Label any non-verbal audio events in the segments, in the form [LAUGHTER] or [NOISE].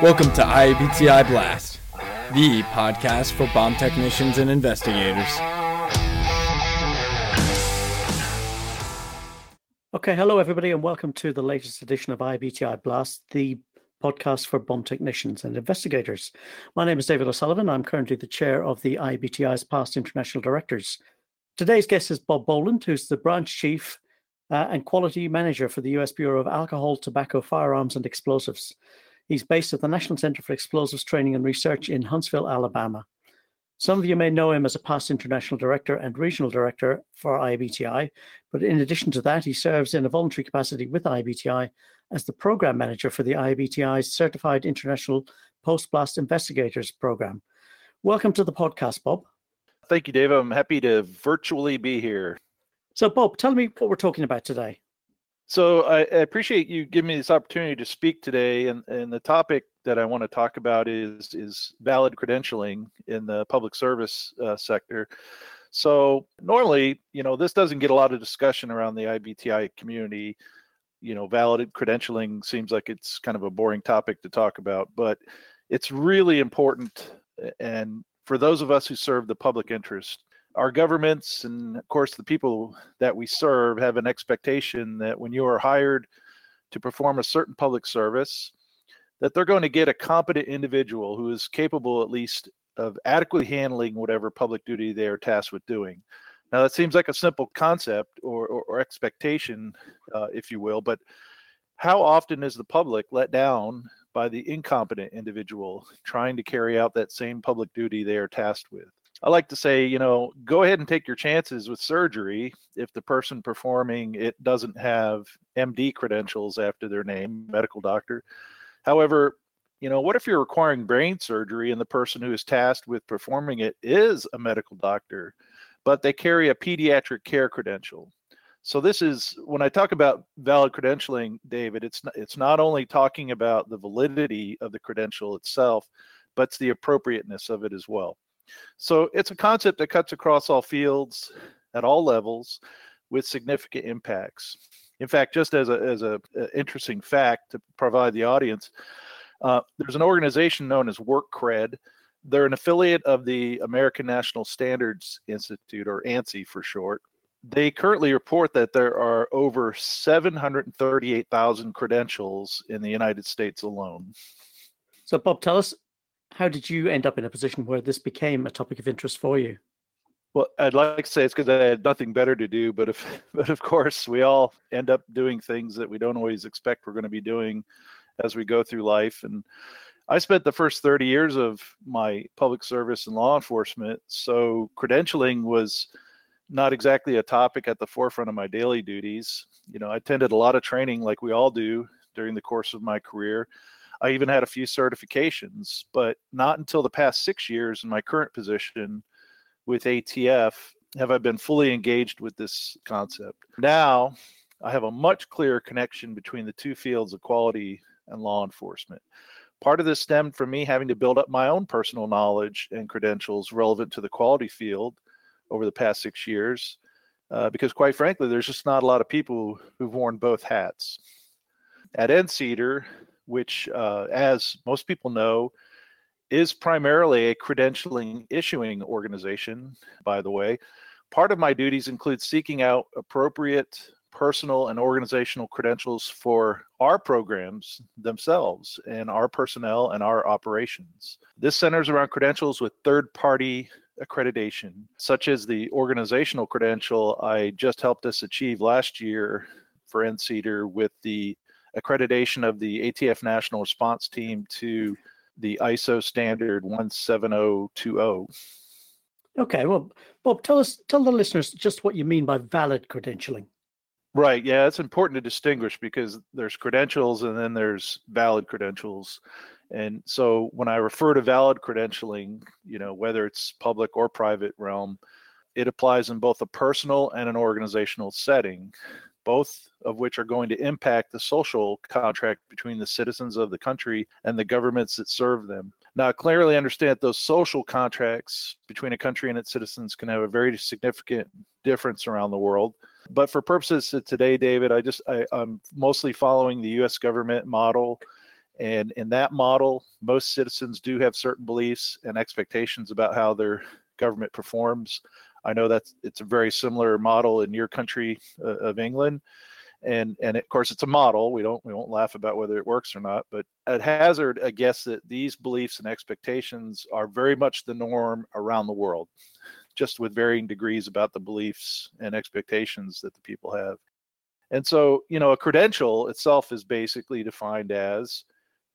Welcome to IBTI Blast, the podcast for bomb technicians and investigators. Okay, hello everybody, and welcome to the latest edition of IBTI Blast, the podcast for bomb technicians and investigators. My name is David O'Sullivan. I'm currently the chair of the IBTI's past international directors. Today's guest is Bob Boland, who's the branch chief uh, and quality manager for the US Bureau of Alcohol, Tobacco, Firearms, and Explosives. He's based at the National Center for Explosives Training and Research in Huntsville, Alabama. Some of you may know him as a past international director and regional director for IBTI, but in addition to that, he serves in a voluntary capacity with IBTI as the program manager for the IBTI's Certified International Post Blast Investigators Program. Welcome to the podcast, Bob. Thank you, Dave. I'm happy to virtually be here. So, Bob, tell me what we're talking about today. So I, I, appreciate you giving me this opportunity to speak today, and, and the topic that I want to talk about is is valid credentialing in the public service uh, sector. So normally, you know, this doesn't get a lot of discussion around the IBTI community. You know, valid credentialing seems like it's kind of a boring topic to talk about, but it's really important. And for those of us who serve the public interest, our governments and of course the people that we serve have an expectation that when you are hired to perform a certain public service that they're going to get a competent individual who is capable at least of adequately handling whatever public duty they are tasked with doing. Now that seems like a simple concept or, or, or expectation uh, if you will but how often is the public let down by the incompetent individual trying to carry out that same public duty they are tasked with I like to say, you know, go ahead and take your chances with surgery if the person performing it doesn't have MD credentials after their name, medical doctor. However, you know, what if you're requiring brain surgery and the person who is tasked with performing it is a medical doctor, but they carry a pediatric care credential? So this is when I talk about valid credentialing, David. It's not, it's not only talking about the validity of the credential itself, but it's the appropriateness of it as well. So it's a concept that cuts across all fields at all levels with significant impacts. In fact, just as a as a, a interesting fact to provide the audience, uh, there's an organization known as WorkCred. They're an affiliate of the American National Standards Institute, or ANSI for short. They currently report that there are over 738,000 credentials in the United States alone. So, Bob, tell us how did you end up in a position where this became a topic of interest for you? Well, I'd like to say it's because I had nothing better to do, but if, [LAUGHS] but of course, we all end up doing things that we don't always expect we're going to be doing as we go through life. And I spent the first 30 years of my public service and law enforcement, so credentialing was not exactly a topic at the forefront of my daily duties. You know, I attended a lot of training like we all do during the course of my career. I even had a few certifications, but not until the past six years in my current position with ATF have I been fully engaged with this concept. Now I have a much clearer connection between the two fields of quality and law enforcement. Part of this stemmed from me having to build up my own personal knowledge and credentials relevant to the quality field over the past six years, uh, because quite frankly, there's just not a lot of people who've worn both hats. At NCETR, which, uh, as most people know, is primarily a credentialing issuing organization, by the way. Part of my duties include seeking out appropriate personal and organizational credentials for our programs themselves and our personnel and our operations. This centers around credentials with third party accreditation, such as the organizational credential I just helped us achieve last year for NCETR with the accreditation of the ATF National Response Team to the ISO standard 17020. Okay, well, Bob, tell us, tell the listeners just what you mean by valid credentialing. Right. Yeah, it's important to distinguish because there's credentials and then there's valid credentials. And so when I refer to valid credentialing, you know, whether it's public or private realm, it applies in both a personal and an organizational setting both of which are going to impact the social contract between the citizens of the country and the governments that serve them. Now, clearly understand that those social contracts between a country and its citizens can have a very significant difference around the world. But for purposes of today, David, I just I, I'm mostly following the U.S. government model, And in that model, most citizens do have certain beliefs and expectations about how their government performs. I know that it's a very similar model in your country uh, of England. And and of course it's a model. We don't we won't laugh about whether it works or not, but at hazard I guess that these beliefs and expectations are very much the norm around the world, just with varying degrees about the beliefs and expectations that the people have. And so, you know, a credential itself is basically defined as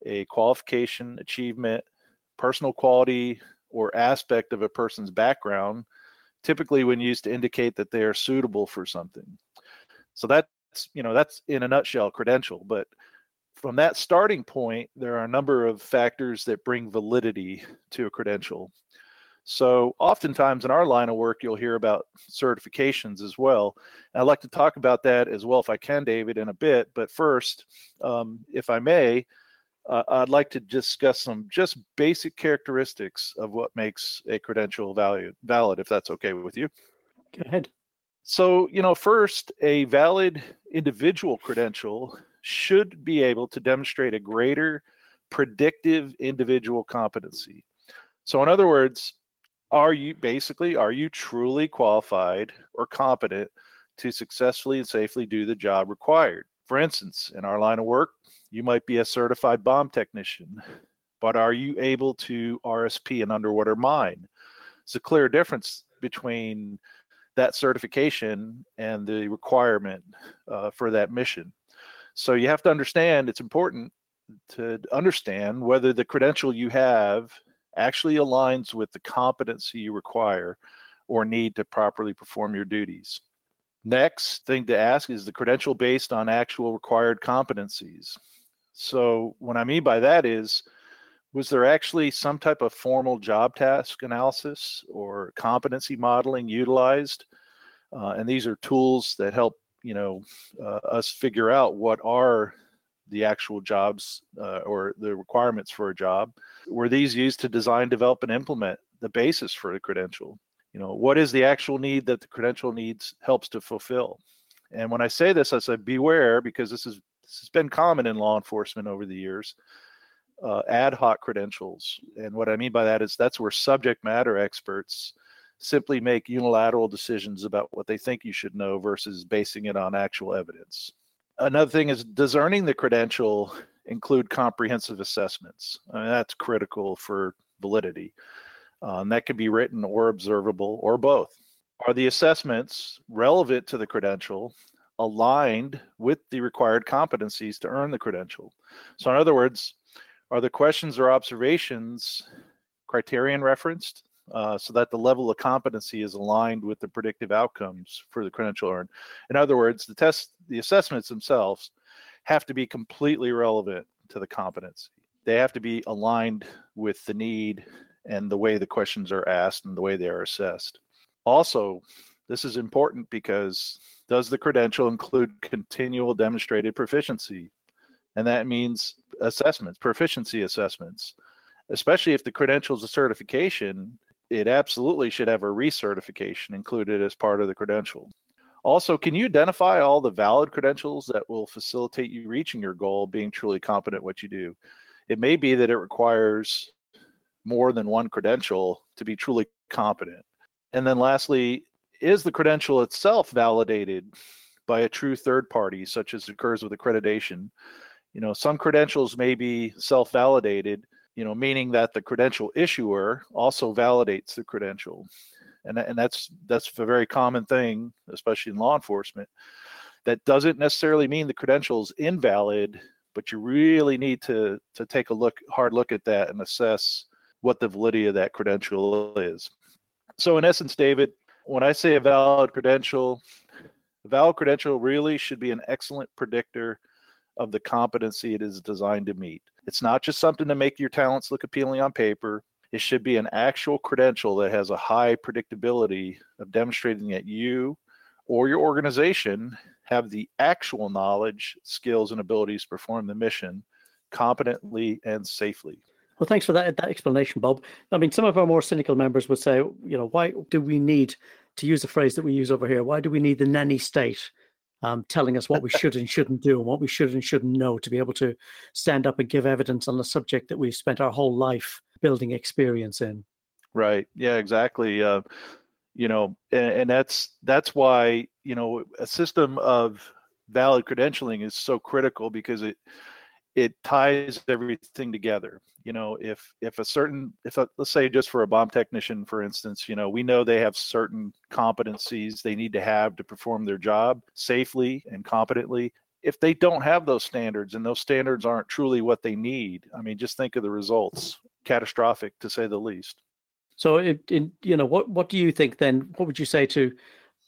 a qualification, achievement, personal quality, or aspect of a person's background, typically when used to indicate that they are suitable for something. So that's, you know, that's in a nutshell credential. But from that starting point, there are a number of factors that bring validity to a credential. So, oftentimes in our line of work, you'll hear about certifications as well. And I'd like to talk about that as well, if I can, David, in a bit. But first, um, if I may, uh, I'd like to discuss some just basic characteristics of what makes a credential valid, valid, if that's okay with you. Go ahead. So, you know, first, a valid individual credential should be able to demonstrate a greater predictive individual competency. So, in other words, are you basically are you truly qualified or competent to successfully and safely do the job required? For instance, in our line of work, you might be a certified bomb technician, but are you able to RSP an underwater mine? It's a clear difference between that certification and the requirement uh, for that mission. So you have to understand it's important to understand whether the credential you have actually aligns with the competency you require or need to properly perform your duties. Next thing to ask is the credential based on actual required competencies. So, what I mean by that is, was there actually some type of formal job task analysis or competency modeling utilized? Uh, and these are tools that help you know uh, us figure out what are the actual jobs uh, or the requirements for a job. Were these used to design, develop, and implement the basis for the credential? You know, what is the actual need that the credential needs helps to fulfill? And when I say this, I say beware because this is this has been common in law enforcement over the years. Uh, ad hoc credentials, and what I mean by that is that's where subject matter experts simply make unilateral decisions about what they think you should know versus basing it on actual evidence. Another thing is does earning the credential include comprehensive assessments? I mean, that's critical for validity. Um, that can be written or observable or both. Are the assessments relevant to the credential aligned with the required competencies to earn the credential. So, in other words, are the questions or observations criterion referenced uh, so that the level of competency is aligned with the predictive outcomes for the credential earned? In other words, the test, the assessments themselves have to be completely relevant to the competency. They have to be aligned with the need and the way the questions are asked and the way they are assessed. Also, this is important because does the credential include continual demonstrated proficiency? And that means assessments, proficiency assessments. Especially if the credential is a certification, it absolutely should have a recertification included as part of the credential. Also, can you identify all the valid credentials that will facilitate you reaching your goal, being truly competent at what you do? It may be that it requires more than one credential to be truly competent. And then lastly, is the credential itself validated by a true third party, such as occurs with accreditation? You know, some credentials may be self validated, you know, meaning that the credential issuer also validates the credential. And, and that's that's a very common thing, especially in law enforcement. That doesn't necessarily mean the credential is invalid, but you really need to to take a look hard look at that and assess what the validity of that credential is. So in essence, David, when I say a valid credential, a valid credential really should be an excellent predictor of the competency it is designed to meet. It's not just something to make your talents look appealing on paper. It should be an actual credential that has a high predictability of demonstrating that you or your organization have the actual knowledge, skills, and abilities to perform the mission competently and safely. Well, thanks for that, that explanation, Bob. I mean, some of our more cynical members would say, you know, why do we need to use a phrase that we use over here? Why do we need the nanny state um, telling us what we should and shouldn't do and what we should and shouldn't know to be able to stand up and give evidence on a subject that we've spent our whole life building experience in. Right. Yeah. Exactly. Uh, you know, and, and that's that's why you know a system of valid credentialing is so critical because it it ties everything together you know if if a certain if a, let's say just for a bomb technician for instance you know we know they have certain competencies they need to have to perform their job safely and competently. If they don't have those standards and those standards aren't truly what they need i mean just think of the results. Catastrophic to say the least. So it you know what what do you think then? What would you say to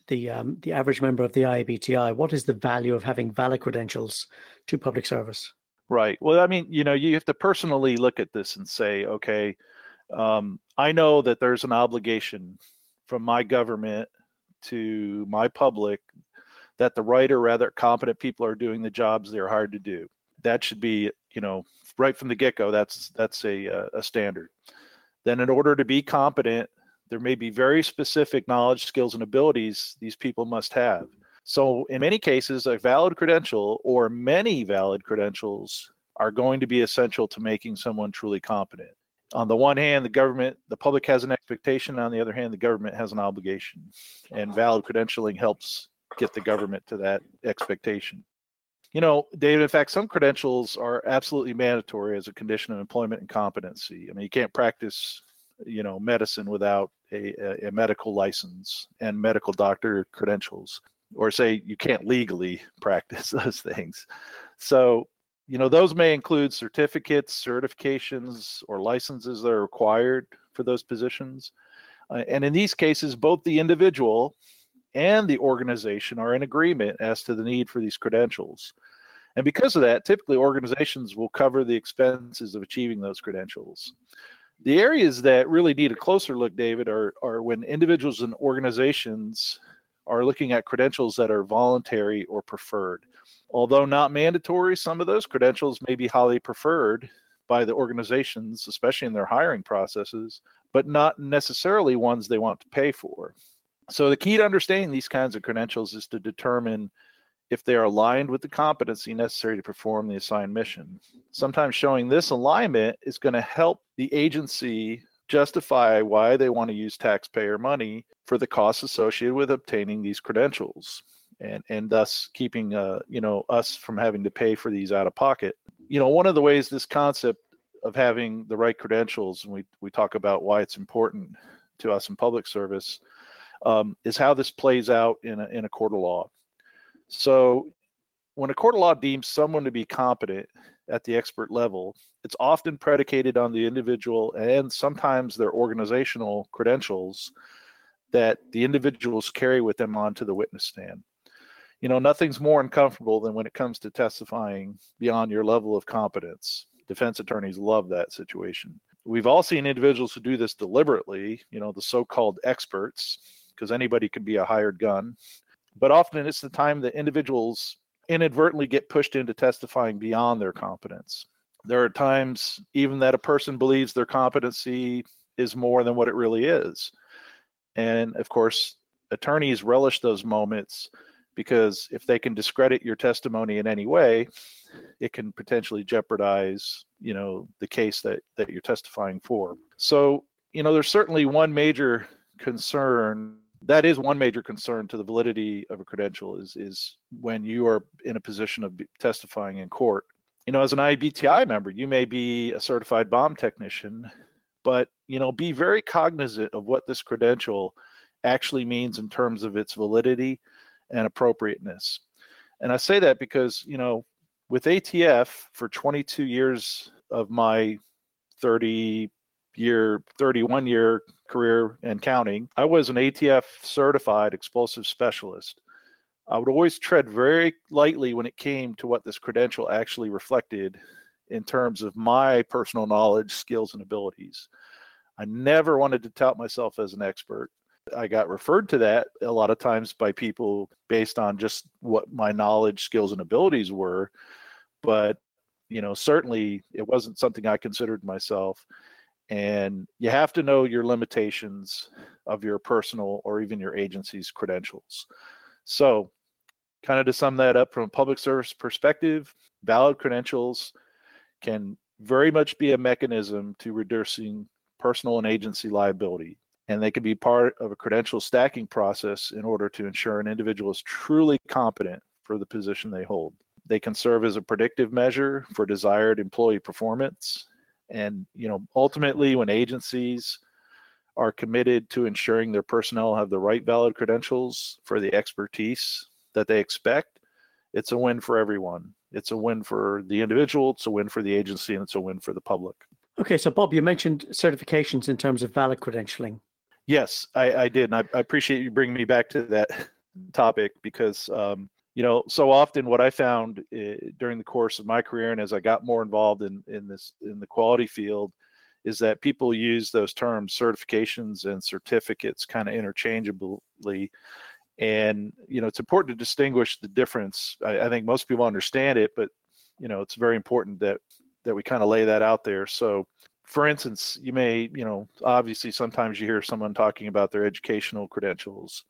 the um, the average member of the IBTI, what is the value of having valid credentials to public service? Right. Well, I mean, you know, you have to personally look at this and say, okay, um, I know that there's an obligation from my government to my public that the right or rather competent people are doing the jobs they're hired to do. That should be, you know, right from the get-go. That's that's a uh, a standard. Then, in order to be competent, there may be very specific knowledge, skills, and abilities these people must have. So, in many cases, a valid credential or many valid credentials are going to be essential to making someone truly competent. On the one hand, the government, the public has an expectation. On the other hand, the government has an obligation. And valid credentialing helps get the government to that expectation. You know, David, in fact, some credentials are absolutely mandatory as a condition of employment and competency. I mean, you can't practice, you know, medicine without a, a medical license and medical doctor credentials or say you can't legally [LAUGHS] practice those things. So, you know, those may include certificates, certifications, or licenses that are required for those positions. Uh, and in these cases, both the individual and the organization are in agreement as to the need for these credentials. And because of that, typically organizations will cover the expenses of achieving those credentials. The areas that really need a closer look, David, are, are when individuals and organizations are looking at credentials that are voluntary or preferred. Although not mandatory, some of those credentials may be highly preferred by the organizations, especially in their hiring processes, but not necessarily ones they want to pay for. So, the key to understanding these kinds of credentials is to determine if they are aligned with the competency necessary to perform the assigned mission. Sometimes showing this alignment is going to help the agency justify why they want to use taxpayer money for the costs associated with obtaining these credentials and and thus keeping uh, you know us from having to pay for these out of pocket. You know one of the ways this concept of having the right credentials and we we talk about why it's important to us in public service um, is how this plays out in a, in a court of law. So when a court of law deems someone to be competent at the expert level, it's often predicated on the individual and sometimes their organizational credentials that the individuals carry with them onto the witness stand. You know, nothing's more uncomfortable than when it comes to testifying beyond your level of competence. Defense attorneys love that situation. We've all seen individuals who do this deliberately, you know, the so called experts, because anybody can be a hired gun. But often it's the time that individuals inadvertently get pushed into testifying beyond their competence. There are times even that a person believes their competency is more than what it really is. And of course, attorneys relish those moments because if they can discredit your testimony in any way, it can potentially jeopardize, you know, the case that that you're testifying for. So, you know, there's certainly one major concern that is one major concern to the validity of a credential is is when you are in a position of testifying in court. You know, as an IBTI member, you may be a certified bomb technician, but you know, be very cognizant of what this credential actually means in terms of its validity and appropriateness. And I say that because, you know, with ATF for 22 years of my 30 year, 31 year career and counting, I was an ATF certified explosive specialist. I would always tread very lightly when it came to what this credential actually reflected in terms of my personal knowledge, skills, and abilities. I never wanted to tout myself as an expert. I got referred to that a lot of times by people based on just what my knowledge, skills, and abilities were. But, you know, certainly it wasn't something I considered myself and you have to know your limitations of your personal or even your agency's credentials. So, kind of to sum that up from a public service perspective, valid credentials can very much be a mechanism to reducing personal and agency liability. And they can be part of a credential stacking process in order to ensure an individual is truly competent for the position they hold. They can serve as a predictive measure for desired employee performance. And, you know, ultimately, when agencies are committed to ensuring their personnel have the right valid credentials for the expertise that they expect, it's a win for everyone. It's a win for the individual, it's a win for the agency, and it's a win for the public. Okay, so Bob, you mentioned certifications in terms of valid credentialing. Yes, I, I did. And I, I, appreciate you bringing me back to that [LAUGHS] topic because, um, you know, so often what I found uh, during the course of my career and as I got more involved in, in this, in the quality field, is that people use those terms certifications and certificates kind of interchangeably. And you know it's important to distinguish the difference. I, I, think most people understand it but you know it's very important that that we kind of lay that out there. So for instance you may you know obviously sometimes you hear someone talking about their educational credentials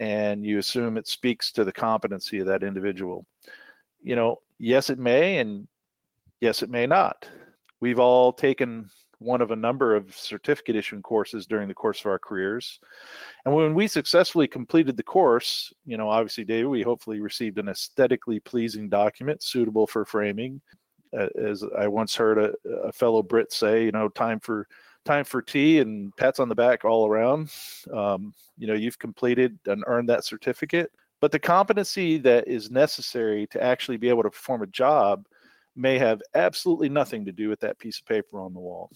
and you assume it speaks to the competency of that individual you know yes it may and yes it may not we've all taken one of a number of certificate issuing courses during the course of our careers. And when we successfully completed the course, you know, obviously, David, we hopefully received an aesthetically pleasing document suitable for framing. As I once heard a, a, fellow Brit say, you know, time for time for tea and pats on the back all around. Um, you know, you've completed and earned that certificate. But the competency that is necessary to actually be able to perform a job may have absolutely nothing to do with that piece of paper on the wall.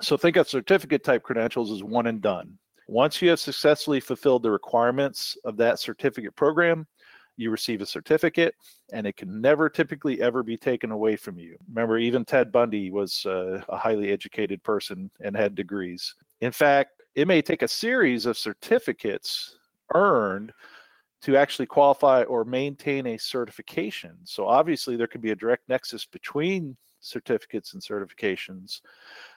So think of certificate type credentials as one and done. Once you have successfully fulfilled the requirements of that certificate program, you receive a certificate and it can never typically ever be taken away from you. Remember, even Ted Bundy was uh, a highly educated person and had degrees. In fact, it may take a series of certificates earned to actually qualify or maintain a certification. So obviously there could be a direct nexus between certificates and certifications.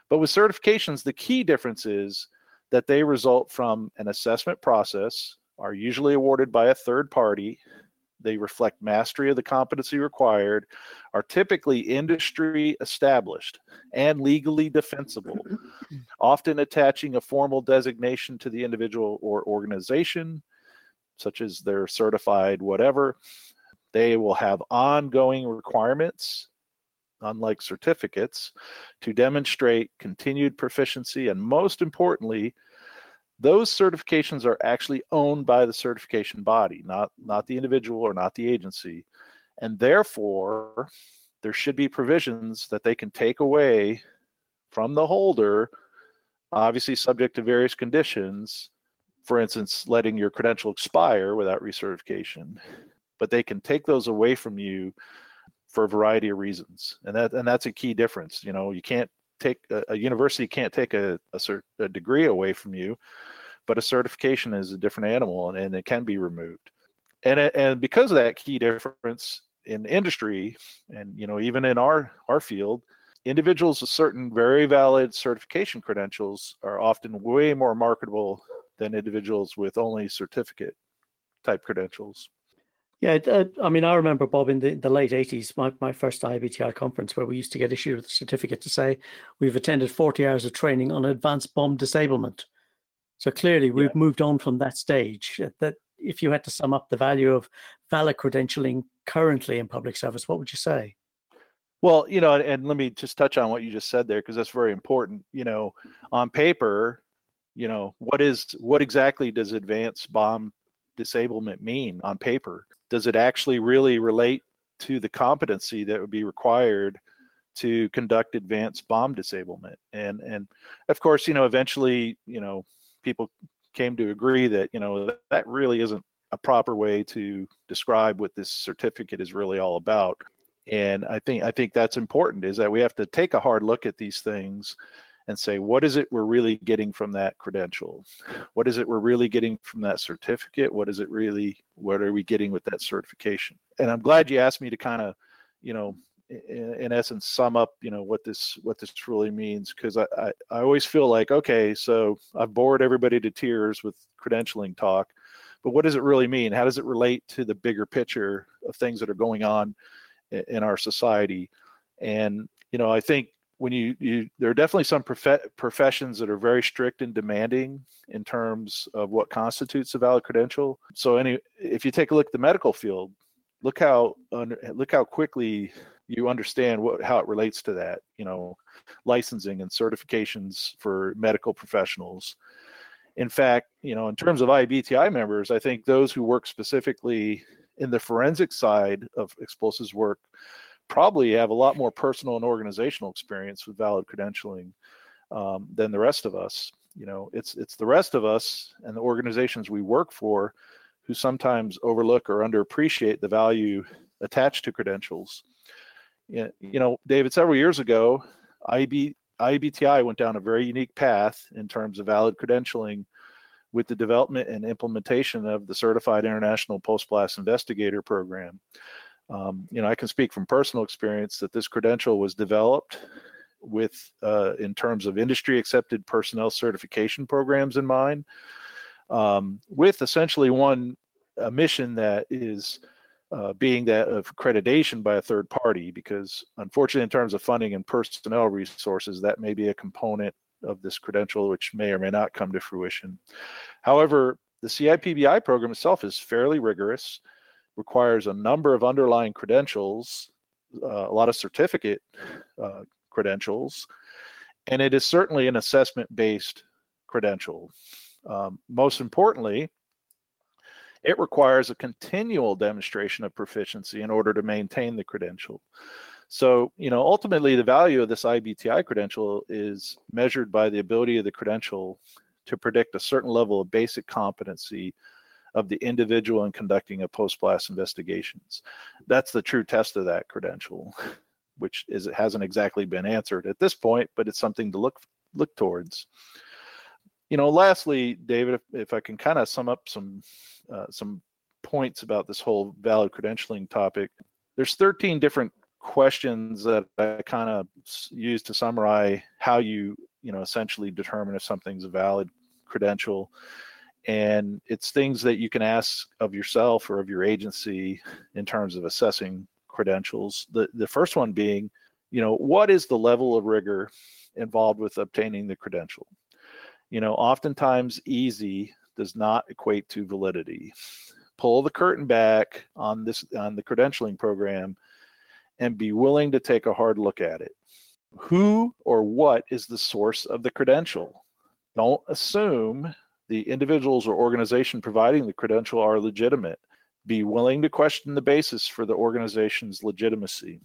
But with certifications, the key difference is that they result from an assessment process, are usually awarded by a third party. They reflect mastery of the competency required, are typically industry established and legally defensible, mm-hmm. often attaching a formal designation to the individual or organization, such as they're certified whatever. They will have ongoing requirements, unlike certificates, to demonstrate continued proficiency. And most importantly, those certifications are actually owned by the certification body, not, not the individual or not the agency. And therefore, there should be provisions that they can take away from the holder, obviously subject to various conditions, for instance, letting your credential expire without recertification, but they can take those away from you for a variety of reasons, and that and that's a key difference. You know, you can't take a, a university can't take a, a, cert, a degree away from you, but a certification is a different animal, and, and it can be removed. And and because of that key difference in industry, and you know even in our our field, individuals with certain very valid certification credentials are often way more marketable than individuals with only certificate type credentials. Yeah, uh, I mean, I remember Bob in the, the late '80s, my, my first IBTI conference, where we used to get issued a certificate to say we've attended 40 hours of training on advanced bomb disablement. So clearly, we've yeah. moved on from that stage. Uh, that if you had to sum up the value of valid credentialing currently in public service, what would you say? Well, you know, and let me just touch on what you just said there because that's very important. You know, on paper, you know what is what exactly does advanced bomb disablement mean on paper does it actually really relate to the competency that would be required to conduct advanced bomb disablement? And and of course you know eventually you know people came to agree that you know that really isn't a proper way to describe what this certificate is really all about. And i think i think that's important is that we have to take a hard look at these things and say, what is it we're really getting from that credential? What is it we're really getting from that certificate? What is it really, what are we getting with that certification? And I'm glad you asked me to kind of, you know, in, in, essence sum up you know what this what this really means because I, I, I always feel like okay so i've bored everybody to tears with credentialing talk but what does it really mean? How does it relate to the bigger picture of things that are going on in our society? And you know, I think when you, you there are definitely some prof- professions that are very strict and demanding in terms of what constitutes a valid credential. So any if you take a look at the medical field, look how under, look how quickly you understand what how it relates to that. You know, licensing and certifications for medical professionals. In fact, you know, in terms of IBTI members, I think those who work specifically in the forensic side of explosives work probably have a lot more personal and organizational experience with valid credentialing um, than the rest of us. You know, it's it's the rest of us and the organizations we work for who sometimes overlook or underappreciate the value attached to credentials. You know, David, several years ago, IB, IBTI went down a very unique path in terms of valid credentialing with the development and implementation of the Certified International Post Blast Investigator Program. Um, you know, I can speak from personal experience that this credential was developed with, uh, in terms of industry accepted personnel certification programs in mind, um, with essentially one a mission that is uh, being that of accreditation by a third party, because unfortunately, in terms of funding and personnel resources, that may be a component of this credential, which may or may not come to fruition. However, the CIPBI program itself is fairly rigorous requires a number of underlying credentials, uh, a lot of certificate uh, credentials, and it is certainly an assessment based credential. Um, most importantly, it requires a continual demonstration of proficiency in order to maintain the credential. So, you know, ultimately the value of this IBTI credential is measured by the ability of the credential to predict a certain level of basic competency of the individual in conducting a post-blast investigations. That's the true test of that credential, [LAUGHS] which is it hasn't exactly been answered at this point, but it's something to look look towards. You know, lastly, David, if, if I can kind of sum up some uh, some points about this whole valid credentialing topic, there's 13 different questions that I kind of use to summarize how you you know essentially determine if something's a valid credential and it's things that you can ask of yourself or of your agency in terms of assessing credentials. The the first one being you know what is the level of rigor involved with obtaining the credential? You know oftentimes easy does not equate to validity. Pull the curtain back on this on the credentialing program and be willing to take a hard look at it. Who or what is the source of the credential? Don't assume the individuals or organization providing the credential are legitimate. Be willing to question the basis for the organization's legitimacy.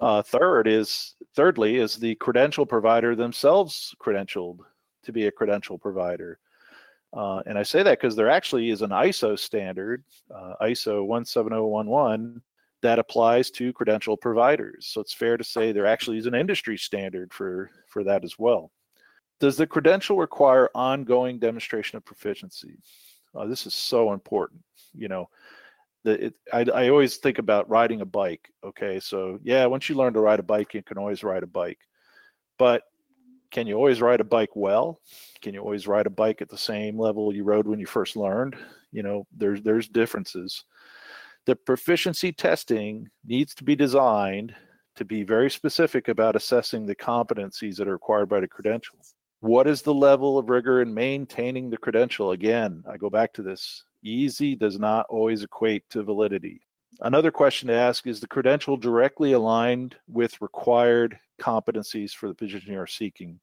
Uh, third is thirdly is the credential provider themselves credentialed to be a credential provider. Uh, and I say that because there actually is an ISO standard, uh, ISO 17011, that applies to credential providers. So it's fair to say there actually is an industry standard for for that as well. Does the credential require ongoing demonstration of proficiency? Uh, this is so important. You know, the, it, I, I always think about riding a bike. Okay, so yeah, once you learn to ride a bike, you can always ride a bike. But can you always ride a bike well? Can you always ride a bike at the same level you rode when you first learned? You know, there's there's differences. The proficiency testing needs to be designed to be very specific about assessing the competencies that are required by the credentials. What is the level of rigor in maintaining the credential? Again, I go back to this. Easy does not always equate to validity. Another question to ask is the credential directly aligned with required competencies for the position you are seeking?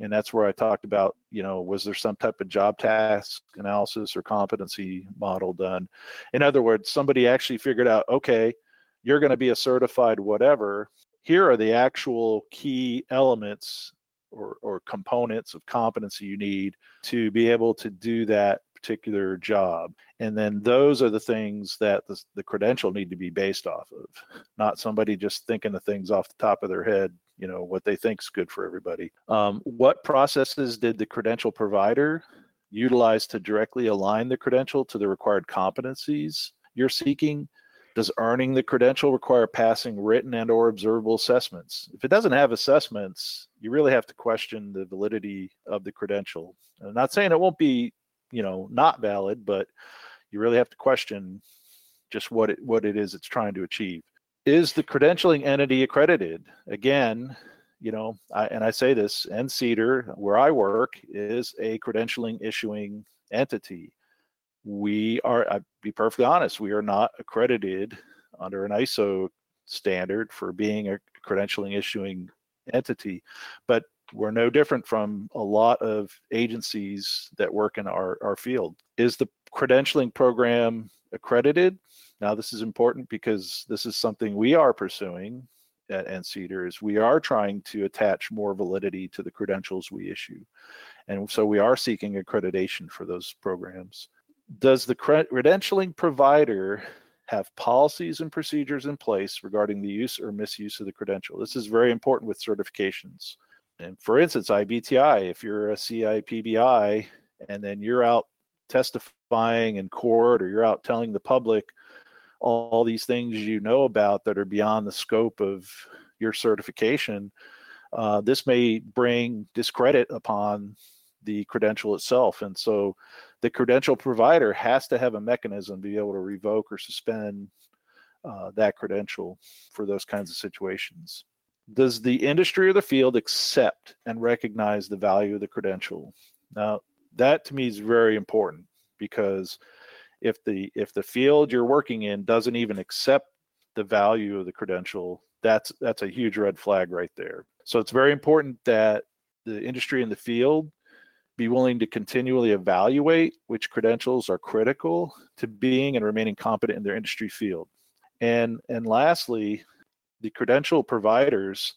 And that's where I talked about, you know, was there some type of job task analysis or competency model done? In other words, somebody actually figured out, okay, you're going to be a certified whatever. Here are the actual key elements or, or components of competency you need to be able to do that particular job. And then those are the things that the, the credential need to be based off of, not somebody just thinking of things off the top of their head, you know, what they think is good for everybody. Um, what processes did the credential provider utilize to directly align the credential to the required competencies you're seeking? Does earning the credential require passing written and or observable assessments? If it doesn't have assessments, you really have to question the validity of the credential. I'm not saying it won't be, you know, not valid, but you really have to question just what it what it is it's trying to achieve. Is the credentialing entity accredited? Again, you know, I, and I say this, NCETR, where I work, is a credentialing issuing entity. We are, I'll be perfectly honest, we are not accredited under an ISO standard for being a credentialing issuing entity, but we're no different from a lot of agencies that work in our, our field. Is the credentialing program accredited? Now, this is important because this is something we are pursuing at NCETR is we are trying to attach more validity to the credentials we issue. And so we are seeking accreditation for those programs. Does the credentialing provider have policies and procedures in place regarding the use or misuse of the credential? This is very important with certifications. And for instance, IBTI, if you're a CIPBI and then you're out testifying in court or you're out telling the public all these things you know about that are beyond the scope of your certification, uh, this may bring discredit upon the credential itself. And so the credential provider has to have a mechanism to be able to revoke or suspend uh, that credential for those kinds of situations. Does the industry or the field accept and recognize the value of the credential? Now, that to me is very important because if the if the field you're working in doesn't even accept the value of the credential, that's that's a huge red flag right there. So it's very important that the industry and the field be willing to continually evaluate which credentials are critical to being and remaining competent in their industry field. And and lastly, the credential providers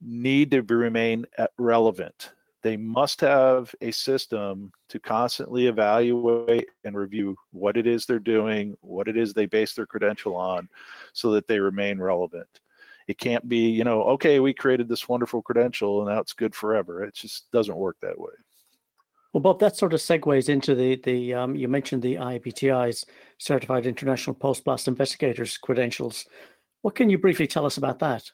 need to remain uh, relevant. They must have a system to constantly evaluate and review what it is they're doing, what it is they base their credential on, so that they remain relevant. It can't be, you know, okay, we created this wonderful credential and now it's good forever. It just doesn't work that way. Well, Bob, that sort of segues into the the um, you mentioned the IBTI's Certified International Post Blast Investigators credentials. What can you briefly tell us about that?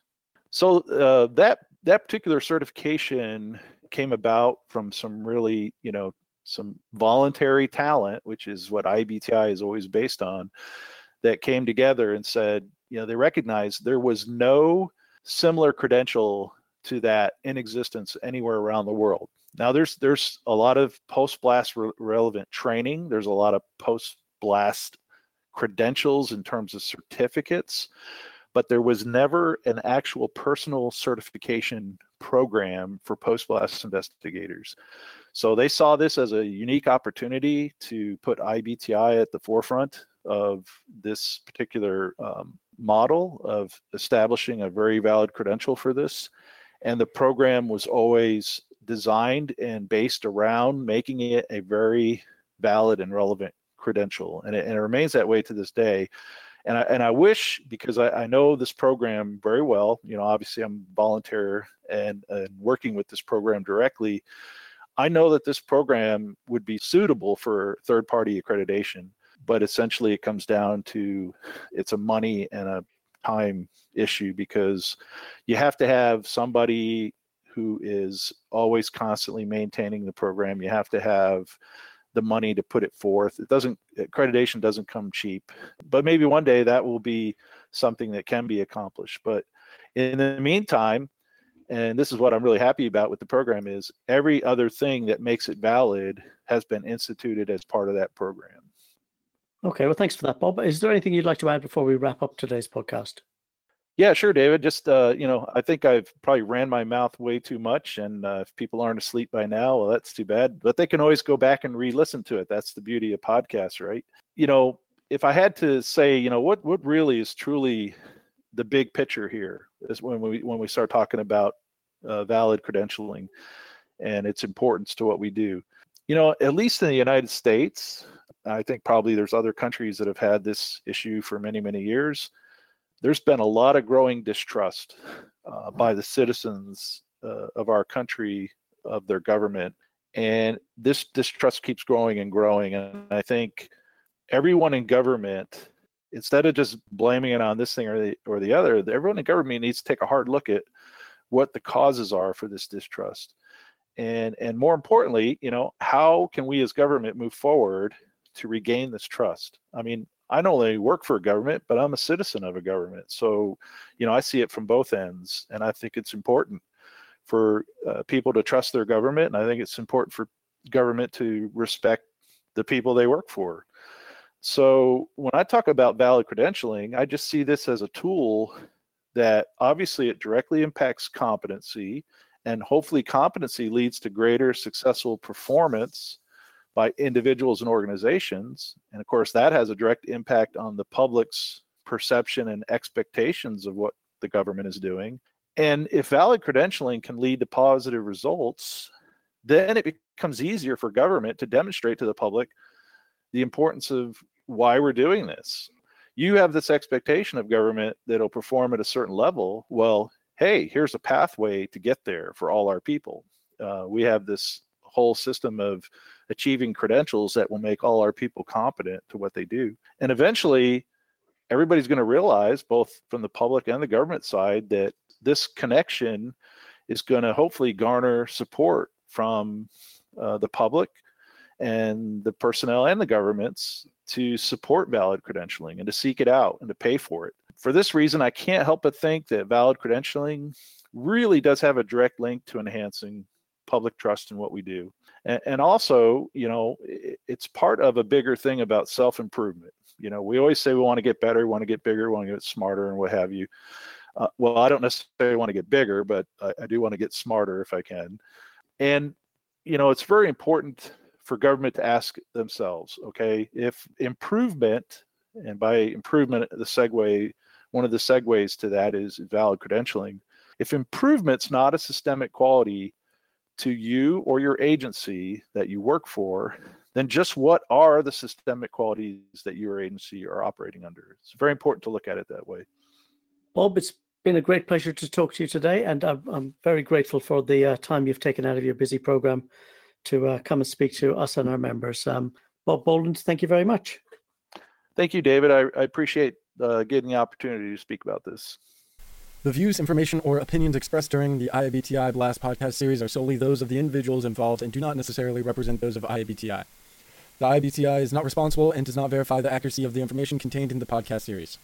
So uh, that that particular certification came about from some really, you know, some voluntary talent, which is what IBTI is always based on, that came together and said, you know, they recognized there was no similar credential to that in existence anywhere around the world. Now there's there's a lot of post blast re- relevant training. There's a lot of post blast credentials in terms of certificates but there was never an actual personal certification program for post blast investigators. So they saw this as a unique opportunity to put IBTI at the forefront of this particular um, model of establishing a very valid credential for this. And the program was always designed and based around making it a very valid and relevant credential. And it, and it remains that way to this day and I, and I wish because I, I know this program very well. You know, obviously I'm volunteer and, and working with this program directly. I know that this program would be suitable for third party accreditation, but essentially it comes down to it's a money and a time issue because you have to have somebody who is always constantly maintaining the program. You have to have the money to put it forth. It doesn't accreditation doesn't come cheap, but maybe one day that will be something that can be accomplished. But in the meantime, and this is what I'm really happy about with the program is every other thing that makes it valid has been instituted as part of that program. Okay, well, thanks for that, Bob. Is there anything you'd like to add before we wrap up today's podcast? Yeah, sure, David. Just uh, you know, I think I've probably ran my mouth way too much, and uh, if people aren't asleep by now, well, that's too bad. But they can always go back and re-listen to it. That's the beauty of podcasts, right? You know, if I had to say, you know, what what really is truly the big picture here is when we when we start talking about uh, valid credentialing and its importance to what we do. You know, at least in the United States, I think probably there's other countries that have had this issue for many many years there's been a lot of growing distrust uh, by the citizens uh, of our country of their government and this distrust keeps growing and growing and i think everyone in government instead of just blaming it on this thing or the or the other everyone in government needs to take a hard look at what the causes are for this distrust and and more importantly you know how can we as government move forward to regain this trust. I mean, I not only work for a government, but I'm a citizen of a government. So, you know, I see it from both ends, and I think it's important for uh, people to trust their government, and I think it's important for government to respect the people they work for. So, when I talk about valid credentialing, I just see this as a tool that obviously it directly impacts competency, and hopefully, competency leads to greater successful performance by individuals and organizations. And of course, that has a direct impact on the public's perception and expectations of what the government is doing. And if valid credentialing can lead to positive results, then it becomes easier for government to demonstrate to the public the importance of why we're doing this. You have this expectation of government that it'll perform at a certain level. Well, hey, here's a pathway to get there for all our people. Uh, we have this whole system of achieving credentials that will make all our people competent to what they do. And eventually, everybody's going to realize, both from the public and the government side, that this connection is going to hopefully garner support from uh, the public and the personnel and the governments to support valid credentialing and to seek it out and to pay for it. For this reason, I can't help but think that valid credentialing really does have a direct link to enhancing public trust in what we do and, and also you know it, it's part of a bigger thing about self improvement you know we always say we want to get better we want to get bigger we want to get smarter and what have you. Uh, well i don't necessarily want to get bigger but I, I do want to get smarter if i can. And you know it's very important for government to ask themselves okay if improvement and by improvement the segue one of the segues to that is valid credentialing. If improvement's not a systemic quality to you or your agency that you work for, then just what are the systemic qualities that your agency are operating under? It's very important to look at it that way. Bob, it's been a great pleasure to talk to you today, and I'm, I'm very grateful for the uh, time you've taken out of your busy program to uh, come and speak to us and our members. Um, Bob Boland, thank you very much. Thank you, David. I, I appreciate uh, getting the opportunity to speak about this. The views, information, or opinions expressed during the IABTI Blast podcast series are solely those of the individuals involved and do not necessarily represent those of IABTI. The IABTI is not responsible and does not verify the accuracy of the information contained in the podcast series.